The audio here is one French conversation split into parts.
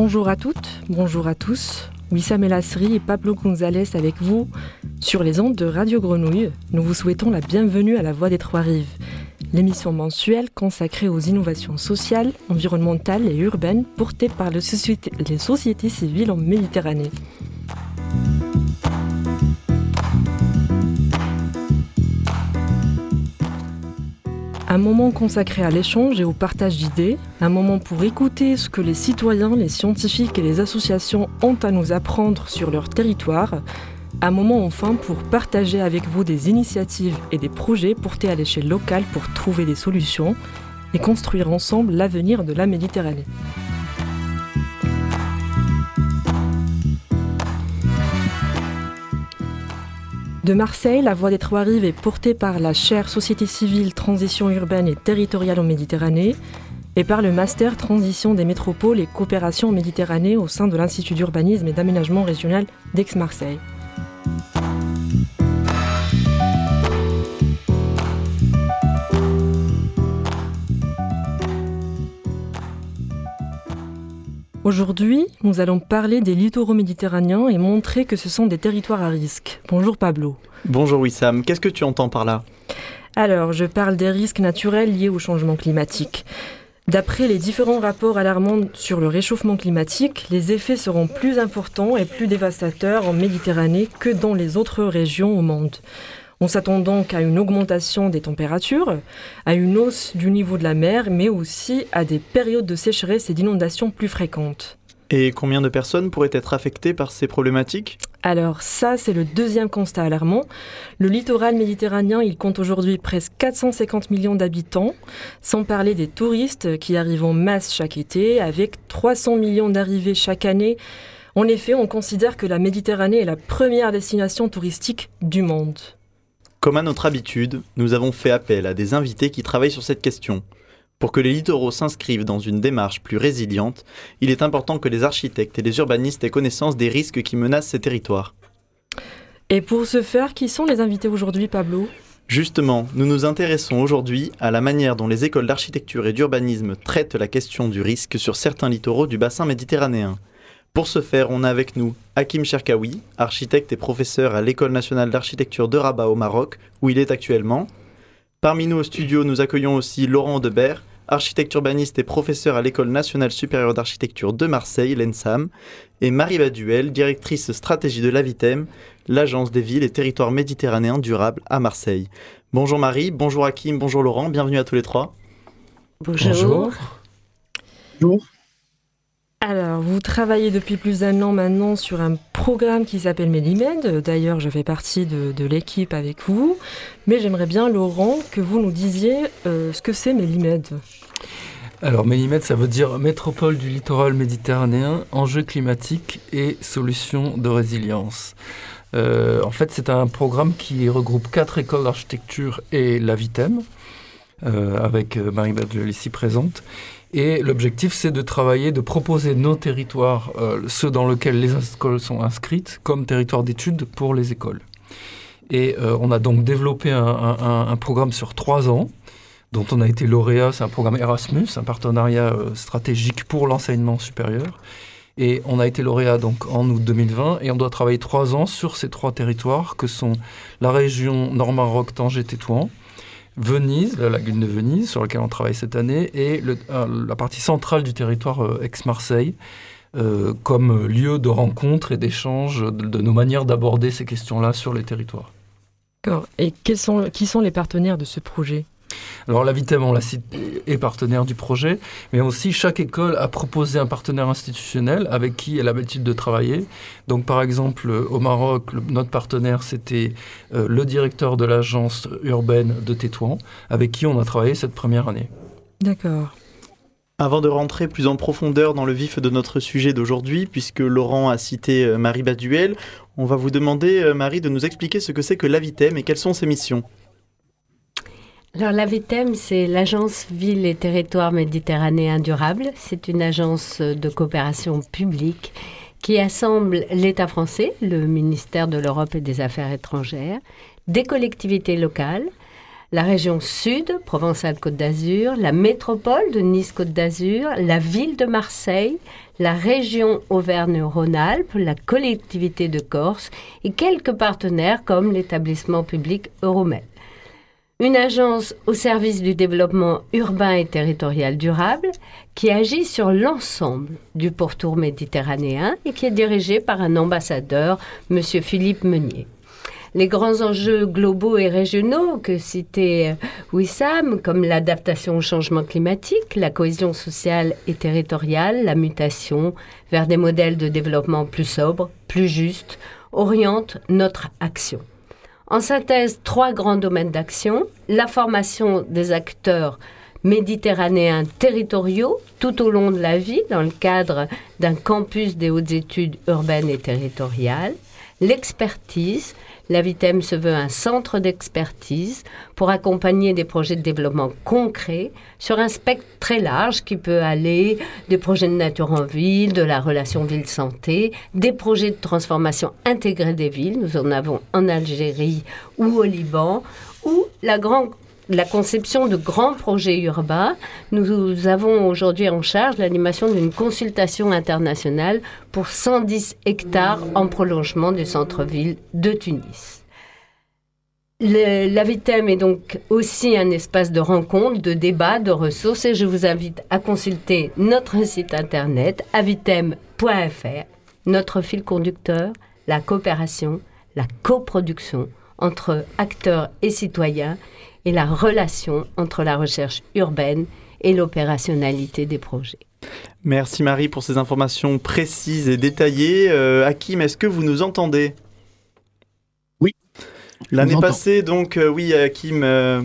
Bonjour à toutes, bonjour à tous. Wissam Elassri et Pablo González avec vous sur les ondes de Radio Grenouille. Nous vous souhaitons la bienvenue à la Voix des Trois-Rives, l'émission mensuelle consacrée aux innovations sociales, environnementales et urbaines portées par les sociétés civiles en Méditerranée. Un moment consacré à l'échange et au partage d'idées, un moment pour écouter ce que les citoyens, les scientifiques et les associations ont à nous apprendre sur leur territoire, un moment enfin pour partager avec vous des initiatives et des projets portés à l'échelle locale pour trouver des solutions et construire ensemble l'avenir de la Méditerranée. De Marseille, la Voix des Trois-Rives est portée par la chaire Société civile, Transition urbaine et territoriale en Méditerranée et par le Master Transition des métropoles et coopération en Méditerranée au sein de l'Institut d'urbanisme et d'aménagement régional d'Aix-Marseille. Aujourd'hui, nous allons parler des littoraux méditerranéens et montrer que ce sont des territoires à risque. Bonjour Pablo. Bonjour Wissam, qu'est-ce que tu entends par là? Alors, je parle des risques naturels liés au changement climatique. D'après les différents rapports alarmants sur le réchauffement climatique, les effets seront plus importants et plus dévastateurs en Méditerranée que dans les autres régions au monde. On s'attend donc à une augmentation des températures, à une hausse du niveau de la mer, mais aussi à des périodes de sécheresse et d'inondations plus fréquentes. Et combien de personnes pourraient être affectées par ces problématiques? Alors ça, c'est le deuxième constat alarmant. Le littoral méditerranéen, il compte aujourd'hui presque 450 millions d'habitants, sans parler des touristes qui arrivent en masse chaque été, avec 300 millions d'arrivées chaque année. En effet, on considère que la Méditerranée est la première destination touristique du monde. Comme à notre habitude, nous avons fait appel à des invités qui travaillent sur cette question. Pour que les littoraux s'inscrivent dans une démarche plus résiliente, il est important que les architectes et les urbanistes aient connaissance des risques qui menacent ces territoires. Et pour ce faire, qui sont les invités aujourd'hui, Pablo? Justement, nous nous intéressons aujourd'hui à la manière dont les écoles d'architecture et d'urbanisme traitent la question du risque sur certains littoraux du bassin méditerranéen. Pour ce faire, on a avec nous Hakim Cherkaoui, architecte et professeur à l'École nationale d'architecture de Rabat au Maroc, où il est actuellement. Parmi nous au studio, nous accueillons aussi Laurent Debert, architecte urbaniste et professeur à l'École nationale supérieure d'architecture de Marseille, l'ENSAM, et Marie Baduel, directrice stratégie de l'AVITEM, l'Agence des villes et territoires méditerranéens durables à Marseille. Bonjour Marie, bonjour Hakim, bonjour Laurent, bienvenue à tous les trois. Bonjour. Bonjour. Alors, vous travaillez depuis plus d'un an maintenant sur un programme qui s'appelle Mélimed. D'ailleurs, je fais partie de, l'équipe avec vous. Mais j'aimerais bien, Laurent, que vous nous disiez euh, ce que c'est Mélimed. Alors, Mélimed, ça veut dire Métropole du littoral méditerranéen, enjeux climatiques et solutions de résilience. Euh, en fait, c'est un programme qui regroupe quatre écoles d'architecture et la Vitem, euh, avec Marie Badgel ici présente. Et l'objectif, c'est de travailler, de proposer nos territoires, euh, ceux dans lesquels les écoles sont inscrites, comme territoire d'études pour les écoles. Et euh, on a donc développé un, programme sur trois ans, dont on a été lauréat. C'est un programme Erasmus, un partenariat euh, stratégique pour l'enseignement supérieur. Et on a été lauréat donc en août 2020 et on doit travailler trois ans sur ces trois territoires que sont la région Nord-Maroc, Tanger, Tétouan, Venise, la lagune de Venise, sur laquelle on travaille cette année, et euh, la partie centrale du territoire euh, ex-Marseille, euh, comme lieu de rencontre et d'échange de, nos manières d'aborder ces questions-là sur les territoires. D'accord. Et qui sont les partenaires de ce projet? Alors la Vitem, on la cite, est partenaire du projet, mais aussi chaque école a proposé un partenaire institutionnel avec qui elle a l'habitude de travailler. Donc par exemple, au Maroc, notre partenaire, c'était euh, le directeur de l'agence urbaine de Tétouan, avec qui on a travaillé cette première année. D'accord. Avant de rentrer plus en profondeur dans le vif de notre sujet d'aujourd'hui, puisque Laurent a cité euh, Marie Baduel, on va vous demander, euh, Marie, de nous expliquer ce que c'est que l'Avitem et quelles sont ses missions. Alors l'AVITEM, c'est l'Agence Ville et Territoire Méditerranéen Durable. C'est une agence de coopération publique qui assemble l'État français, le ministère de l'Europe et des Affaires étrangères, des collectivités locales, la région sud, Provence-Alpes-Côte d'Azur, la métropole de Nice-Côte d'Azur, la ville de Marseille, la région Auvergne-Rhône-Alpes, la collectivité de Corse et quelques partenaires comme l'établissement public Euromel. Une agence au service du développement urbain et territorial durable qui agit sur l'ensemble du pourtour méditerranéen et qui est dirigée par un ambassadeur, M. Philippe Meunier les grands enjeux globaux et régionaux que citait euh, Wissam, comme l'adaptation au changement climatique, la cohésion sociale et territoriale, la mutation vers des modèles de développement plus sobres, plus justes, orientent notre action. En synthèse, trois grands domaines d'action, la formation des acteurs méditerranéens territoriaux tout au long de la vie dans le cadre d'un campus des hautes études urbaines et territoriales, l'expertise, la Vitem se veut un centre d'expertise pour accompagner des projets de développement concrets sur un spectre très large qui peut aller des projets de nature en ville, de la relation ville-santé, des projets de transformation intégrée des villes, nous en avons en Algérie ou au Liban, ou la grande la conception de grands projets urbains. Nous avons aujourd'hui en charge l'animation d'une consultation internationale pour 110 hectares en prolongement du centre-ville de Tunis. L'Avitem est donc aussi un espace de rencontre, de débat, de ressources et je vous invite à consulter notre site internet avitem.fr, notre fil conducteur, la coopération, la coproduction entre acteurs et citoyens et la relation entre la recherche urbaine et l'opérationnalité des projets. Merci Marie pour ces informations précises et détaillées. Euh, Hakim, est-ce que vous nous entendez? Oui. L'année passée, donc, euh, oui, Hakim, euh,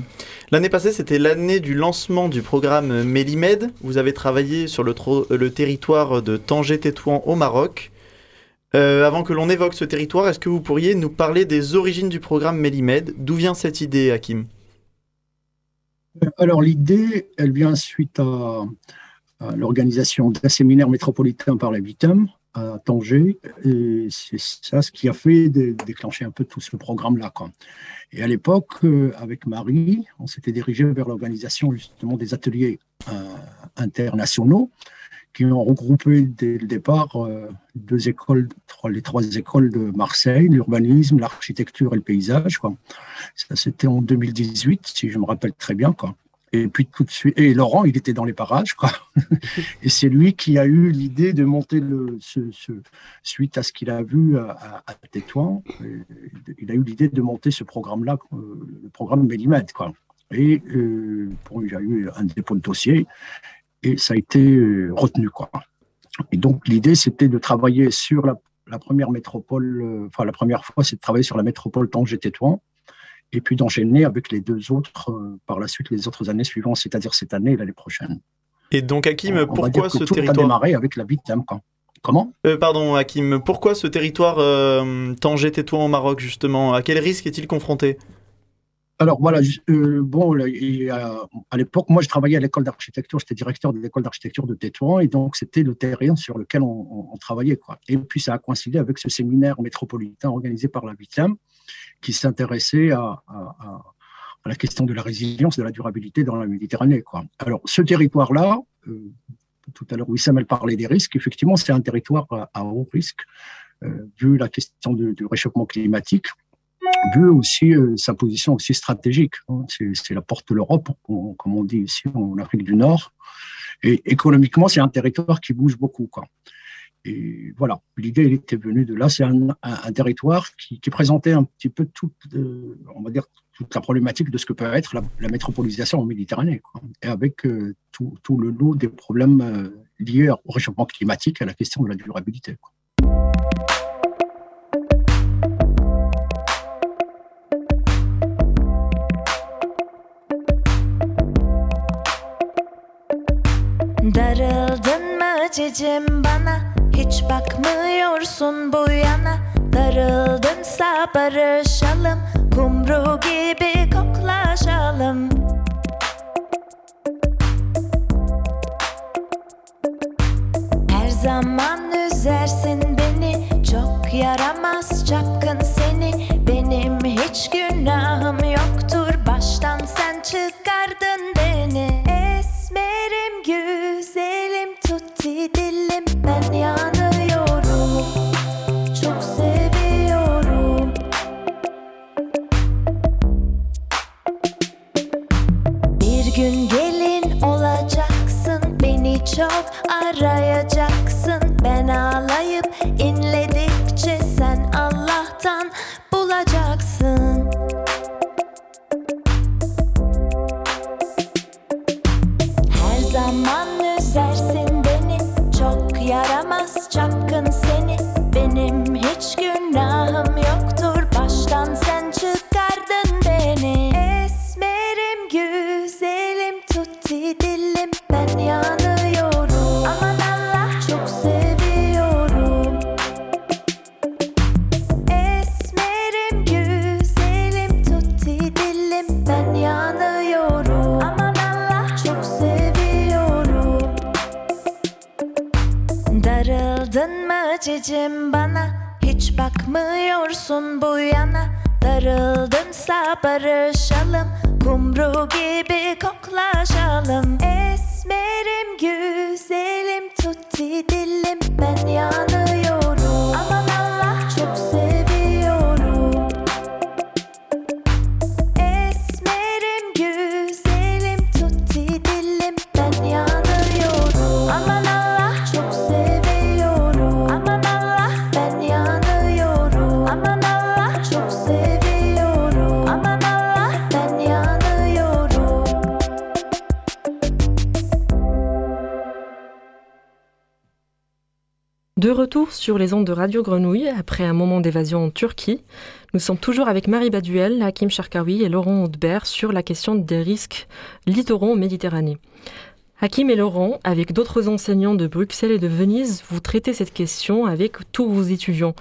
l'année passée, c'était l'année du lancement du programme Mélimed. Vous avez travaillé sur le, le territoire de Tanger-Tétouan au Maroc. avant que l'on évoque ce territoire, est-ce que vous pourriez nous parler des origines du programme Mélimed? D'où vient cette idée, Hakim? Alors l'idée, elle vient suite à, l'organisation d'un séminaire métropolitain par la Vitam à Tanger. Et c'est ça ce qui a fait déclencher un peu tout ce programme-là. Et à l'époque, euh, avec Marie, on s'était dirigé vers l'organisation justement des ateliers euh, internationaux qui ont regroupé dès le départ euh, deux écoles, les trois écoles de Marseille, l'urbanisme, l'architecture et le paysage. Ça, c'était en 2018, si je me rappelle très bien. Et puis tout de suite, et Laurent, il était dans les parages, et c'est lui qui a eu l'idée de monter ce, suite à ce qu'il a vu à, à il a eu l'idée de monter ce programme-là, le programme Mélimètre, quoi. Et euh, bon, il eu un dépôt de dossier et ça a été euh, retenu. Quoi. Et donc l'idée, c'était de travailler sur la, première métropole, euh, enfin la première fois, c'est de travailler sur la métropole Tanger-Tétouan, et puis d'enchaîner avec les deux autres euh, par la suite, les autres années suivantes, c'est-à-dire cette année et l'année prochaine. Et donc Hakim, pourquoi ce tout territoire a démarré avec la Vitam Comment? Pardon Hakim, pourquoi ce territoire Tanger-Tétouan au Maroc justement? À quel risque est-il confronté? Alors voilà, euh, bon, à l'époque, moi je travaillais à l'école d'architecture, j'étais directeur de l'école d'architecture de Tétouan, et donc c'était le terrain sur lequel on, travaillait. Et puis ça a coïncidé avec ce séminaire métropolitain organisé par la VITAM, qui s'intéressait à, la question de la résilience, de la durabilité dans la Méditerranée. Alors ce territoire-là, euh, tout à l'heure Wissam elle parlait des risques, effectivement c'est un territoire à, haut risque, euh, vu la question du réchauffement climatique vu aussi euh, sa position aussi stratégique. Hein. C'est la porte de l'Europe, comme on dit ici en Afrique du Nord. Et économiquement, c'est un territoire qui bouge beaucoup. Et voilà, l'idée était venue de là. C'est un, territoire qui, présentait un petit peu toute, euh, on va dire, toute la problématique de ce que peut être la, métropolisation en Méditerranée, et avec euh, tout, le lot des problèmes liés au réchauffement climatique et à la question de la durabilité. Cicim bana Hiç bakmıyorsun bu yana. Darıldınsa barışalım Kumru gibi koklaşalım. Her zaman üzersin beni Çok yaramaz çapkın seni. Benim hiç günahım yoktur Her zaman üzersin beni. Çok yaramaz çapkın seni. Benim hiç günahım Kumru gibi koklaşalım. Esmerim güzelim. Tutti dilim Ben yanıyorum retour sur les ondes de Radio Grenouille, après un moment d'évasion en Turquie, nous sommes toujours avec Marie Baduel, Hakim Charkaoui et Laurent Haudebert sur la question des risques littoraux en Méditerranée. Hakim et Laurent, avec d'autres enseignants de Bruxelles et de Venise, vous traitez cette question avec tous vos étudiants.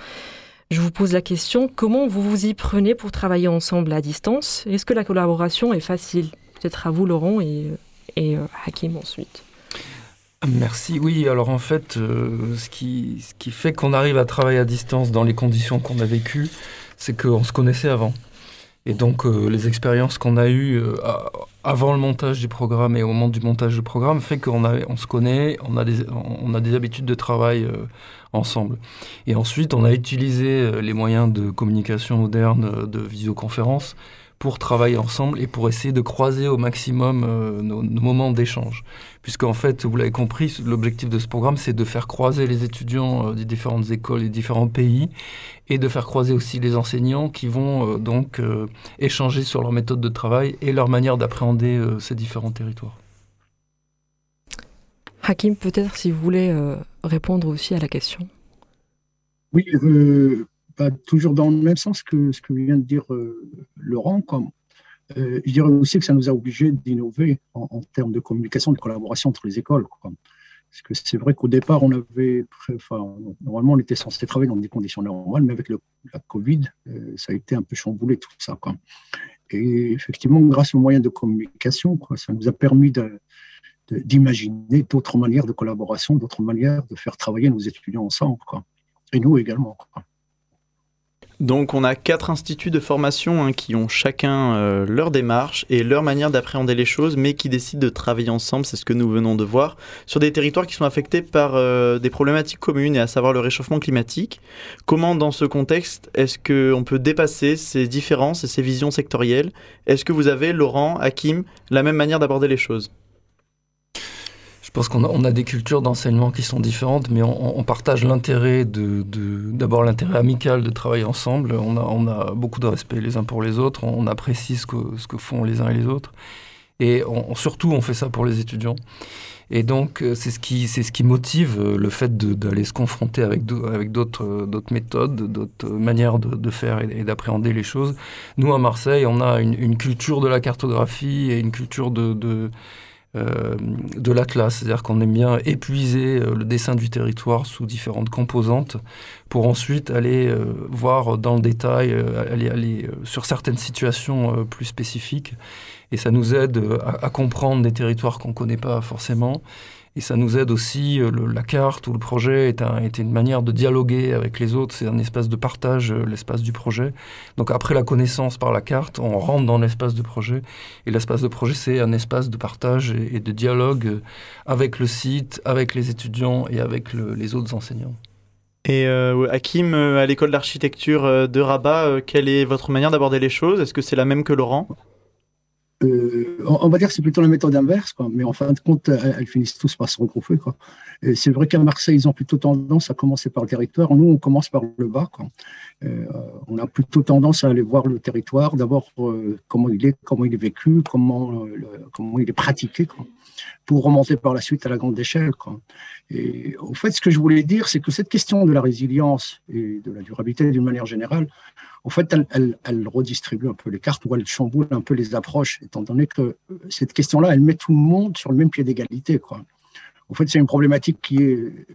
Je vous pose la question, comment vous vous y prenez pour travailler ensemble à distance? Est-ce que la collaboration est facile? Peut-être à vous, Laurent, et, et euh, Hakim ensuite. Merci. Oui, alors en fait, euh, ce, qui, ce qui fait qu'on arrive à travailler à distance dans les conditions qu'on a vécues, c'est qu'on se connaissait avant. Et donc, euh, les expériences qu'on a eues euh, avant le montage du programme et au moment du montage du programme fait qu'on a- on se connaît, on a, des, on a des habitudes de travail ensemble. Et ensuite, on a utilisé les moyens de communication moderne, de visioconférence, pour travailler ensemble et pour essayer de croiser au maximum euh, nos, nos moments d'échange. Puisqu'en fait, vous l'avez compris, l'objectif de ce programme, c'est de faire croiser les étudiants euh, des différentes écoles et différents pays et de faire croiser aussi les enseignants qui vont euh, donc euh, échanger sur leur méthode de travail et leur manière d'appréhender euh, ces différents territoires. Hakim, peut-être si vous voulez euh, répondre aussi à la question. Oui, euh, toujours dans le même sens que ce que vient de dire euh, Laurent. Euh, je dirais aussi que ça nous a obligés d'innover en, termes de communication, de collaboration entre les écoles. Parce que c'est vrai qu'au départ, on avait, normalement, on était censé travailler dans des conditions normales, mais avec la Covid, euh, ça a été un peu chamboulé tout ça. Et effectivement, grâce aux moyens de communication, ça nous a permis d'imaginer d'autres manières de collaboration, d'autres manières de faire travailler nos étudiants ensemble. Et nous également. Donc on a quatre instituts de formation hein, qui ont chacun euh, leur démarche et leur manière d'appréhender les choses, mais qui décident de travailler ensemble, c'est ce que nous venons de voir, sur des territoires qui sont affectés par euh, des problématiques communes, et à savoir le réchauffement climatique. Comment dans ce contexte est-ce qu'on peut dépasser ces différences et ces visions sectorielles? Est-ce que vous avez, Laurent, Hakim, la même manière d'aborder les choses? Pense qu'on a, on a des cultures d'enseignement qui sont différentes, mais on, partage l'intérêt de, d'abord l'intérêt amical de travailler ensemble. On a, beaucoup de respect les uns pour les autres. On apprécie ce que, font les uns et les autres. Et surtout, on fait ça pour les étudiants. Et donc, euh, c'est ce qui, motive euh, le fait d'aller se confronter avec, euh, d'autres méthodes, d'autres manières de, faire et, d'appréhender les choses. Nous, à Marseille, on a une, culture de la cartographie et une culture de, de l'atlas, c'est-à-dire qu'on aime bien épuiser euh, le dessin du territoire sous différentes composantes pour ensuite aller euh, voir dans le détail, euh, aller, aller euh, sur certaines situations euh, plus spécifiques. Et ça nous aide euh, à, à comprendre des territoires qu'on ne connaît pas forcément. Et ça nous aide aussi, euh, la carte ou le projet est, un- est une manière de dialoguer avec les autres, c'est un espace de partage, euh, l'espace du projet. Donc après la connaissance par la carte, on rentre dans l'espace de projet. Et l'espace de projet, c'est un espace de partage et, de dialogue euh, avec le site, avec les étudiants et avec le- les autres enseignants. Et Hakim, à l'école d'architecture de Rabat, quelle est votre manière d'aborder les choses? Est-ce que c'est la même que Laurent? Euh, on, va dire que c'est plutôt la méthode inverse, mais en fin de compte, elles, finissent tous par se regrouper. C'est vrai qu'à Marseille, ils ont plutôt tendance à commencer par le territoire. Nous, on commence par le bas. Euh, on a plutôt tendance à aller voir le territoire, d'abord euh, comment il est, comment il est vécu, comment, comment il est pratiqué, pour remonter par la suite à la grande échelle. Quoi. Et au fait, ce que je voulais dire, c'est que cette question de la résilience et de la durabilité d'une manière générale, en fait, elle, redistribue un peu les cartes ou elle chamboule un peu les approches, étant donné que euh, cette question-là, elle met tout le monde sur le même pied d'égalité. Quoi. En fait, c'est une problématique qui est.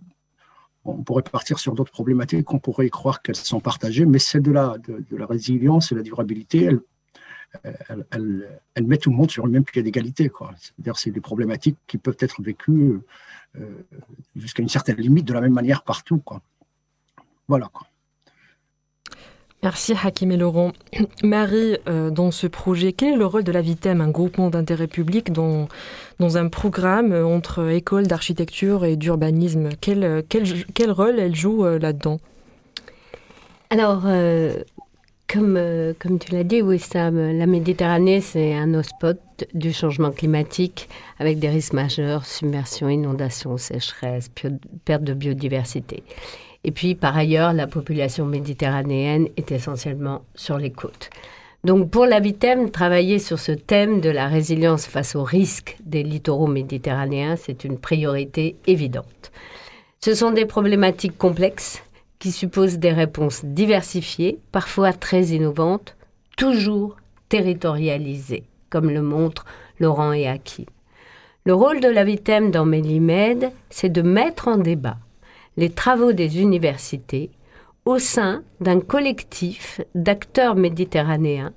On pourrait partir sur d'autres problématiques, on pourrait croire qu'elles sont partagées, mais celle de la, de, de la résilience et la durabilité, elle, elle, elle, elle met tout le monde sur le même pied d'égalité. quoi. C'est-à-dire, c'est des problématiques qui peuvent être vécues euh, jusqu'à une certaine limite de la même manière partout. Quoi. Voilà. Quoi. Merci Hakim et Laurent. Marie, euh, dans ce projet, quel est le rôle de la VITEM, un groupement d'intérêt public dans, dans un programme euh, entre écoles d'architecture et d'urbanisme? Quel, quel, quel rôle elle joue euh, là-dedans? Alors, euh, comme, euh, comme tu l'as dit, Wissam, la Méditerranée, c'est un hotspot du changement climatique avec des risques majeurs, submersion, inondation, sécheresse, perte de biodiversité. Et puis, par ailleurs, la population méditerranéenne est essentiellement sur les côtes. Donc, pour la VITEM, travailler sur ce thème de la résilience face aux risques des littoraux méditerranéens, c'est une priorité évidente. Ce sont des problématiques complexes qui supposent des réponses diversifiées, parfois très innovantes, toujours territorialisées, comme le montrent Laurent et Hakim. Le rôle de la VITEM dans Mélimed, c'est de mettre en débat les travaux des universités au sein d'un collectif d'acteurs méditerranéens,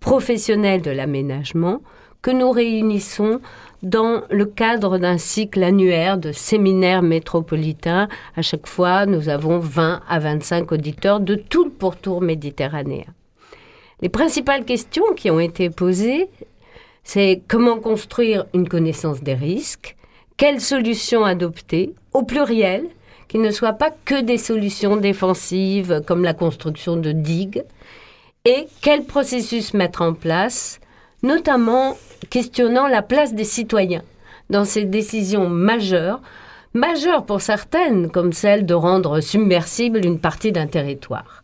professionnels de l'aménagement, que nous réunissons dans le cadre d'un cycle annuaire de séminaires métropolitains. À chaque fois, nous avons 20 à 25 auditeurs de tout le pourtour méditerranéen. Les principales questions qui ont été posées, c'est comment construire une connaissance des risques, quelles solutions adopter, au pluriel, qui ne soient pas que des solutions défensives comme la construction de digues, et quel processus mettre en place, notamment questionnant la place des citoyens dans ces décisions majeures, majeures pour certaines, comme celle de rendre submersible une partie d'un territoire.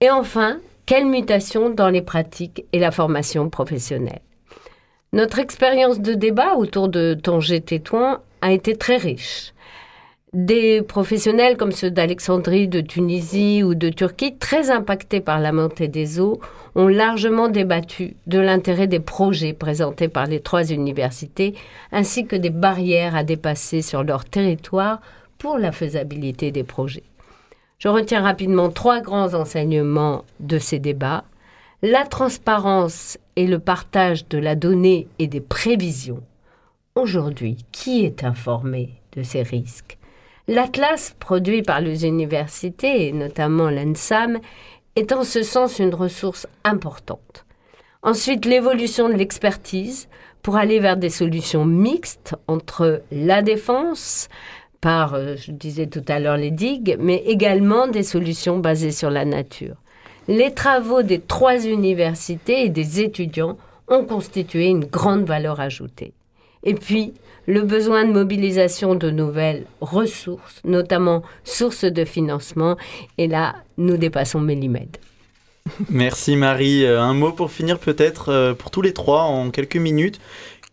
Et enfin, quelle mutation dans les pratiques et la formation professionnelle. Notre expérience de débat autour de Tanger-Tétouan a été très riche. Des professionnels comme ceux d'Alexandrie, de Tunisie ou de Turquie, très impactés par la montée des eaux, ont largement débattu de l'intérêt des projets présentés par les trois universités, ainsi que des barrières à dépasser sur leur territoire pour la faisabilité des projets. Je retiens rapidement trois grands enseignements de ces débats. La transparence et le partage de la donnée et des prévisions. Aujourd'hui, qui est informé de ces risques? L'atlas produit par les universités, et notamment l'ENSAM, est en ce sens une ressource importante. Ensuite, l'évolution de l'expertise pour aller vers des solutions mixtes entre la défense, par, euh, je disais tout à l'heure, les digues, mais également des solutions basées sur la nature. Les travaux des trois universités et des étudiants ont constitué une grande valeur ajoutée. Et puis, le besoin de mobilisation de nouvelles ressources, notamment sources de financement, et là, nous dépassons Mélimède. Merci Marie. Euh, Un mot pour finir peut-être euh, pour tous les trois en quelques minutes.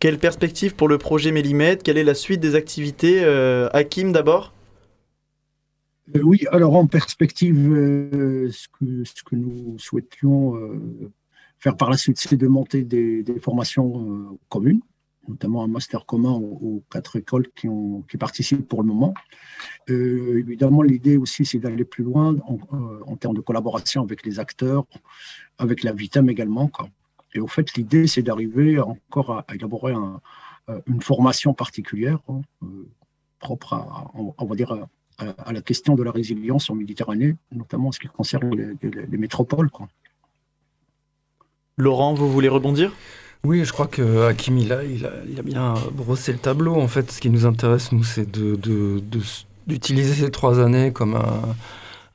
Quelle perspective pour le projet Mélimètre Quelle est la suite des activités Hakim d'abord? Euh, oui, alors en perspective, ce, que, ce que nous souhaitions faire par la suite, c'est de monter des, des formations communes, notamment un master commun aux, quatre écoles qui, participent pour le moment. Euh, évidemment, l'idée aussi, c'est d'aller plus loin en, euh, en termes de collaboration avec les acteurs, avec la VITAM également. Et au fait, l'idée, c'est d'arriver encore à, élaborer euh, une formation particulière, hein, propre à, on, va dire, à, la question de la résilience en Méditerranée, notamment en ce qui concerne les, les- les métropoles. Laurent, vous voulez rebondir? Oui, je crois que Hakim, il a, il, a, bien brossé le tableau. En fait, ce qui nous intéresse, nous, c'est de, d'utiliser ces trois années comme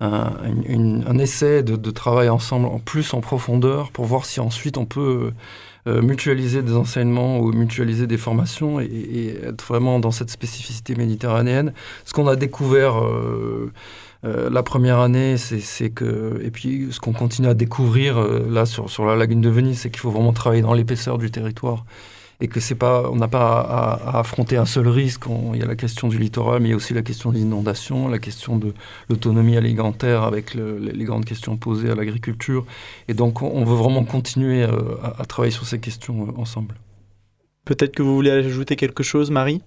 un, essai de, travail ensemble, en plus en profondeur, pour voir si ensuite on peut euh, mutualiser des enseignements ou mutualiser des formations et, et être vraiment dans cette spécificité méditerranéenne. Ce qu'on a découvert euh, euh, la première année, c'est que, et puis ce qu'on continue à découvrir euh, là sur, sur la lagune de Venise, c'est qu'il faut vraiment travailler dans l'épaisseur du territoire et que c'est pas, on n'a pas à, affronter un seul risque. Il y a la question du littoral, mais il y a aussi la question des inondations, la question de l'autonomie alimentaire avec le- les, grandes questions posées à l'agriculture. Et donc, on, veut vraiment continuer euh, à, à travailler sur ces questions ensemble. Peut-être que vous voulez ajouter quelque chose, Marie?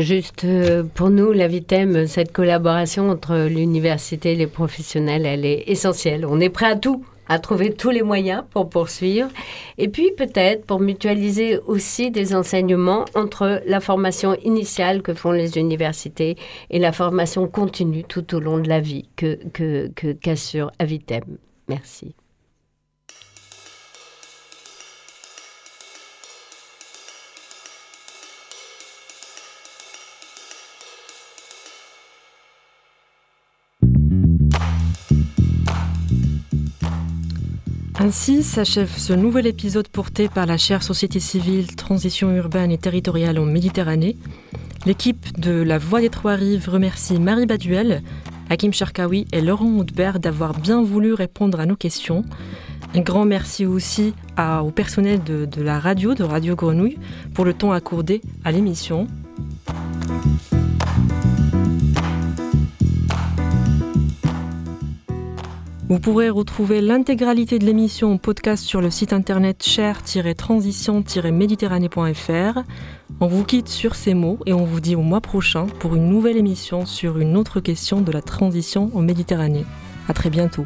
Juste euh, pour nous, la Vitem, cette collaboration entre l'université et les professionnels, elle est essentielle. On est prêt à tout, à trouver tous les moyens pour poursuivre. Et puis peut-être pour mutualiser aussi des enseignements entre la formation initiale que font les universités et la formation continue tout au long de la vie que que que- qu'assure Avitem. Merci. Ainsi s'achève ce nouvel épisode porté par la chaire Société civile, Transition urbaine et territoriale en Méditerranée. L'équipe de La Voix des Trois Rives remercie Marie Baduel, Hakim Cherkaoui et Laurent Houdbert d'avoir bien voulu répondre à nos questions. Un grand merci aussi au personnel de la radio, de Radio Grenouille, pour le temps accordé à l'émission. Vous pourrez retrouver l'intégralité de l'émission en podcast sur le site internet cher-transition-méditerranée.fr. On vous quitte sur ces mots et on vous dit au mois prochain pour une nouvelle émission sur une autre question de la transition en Méditerranée. À très bientôt.